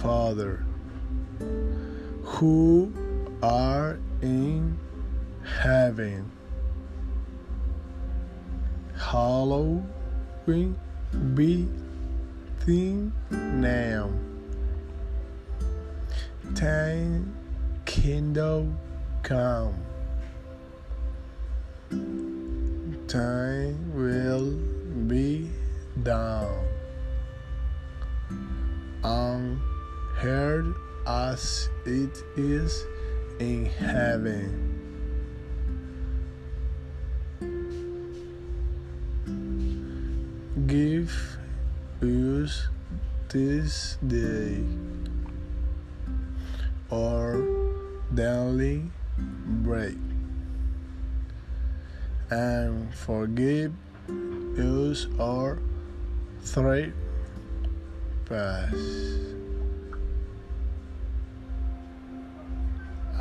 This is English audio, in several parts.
Father who are in heaven. Hallowed be thy name. Thy kingdom come. Thy will be done earth as it is in heaven. Give us this day our daily bread and forgive us our trespasses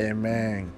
Amen.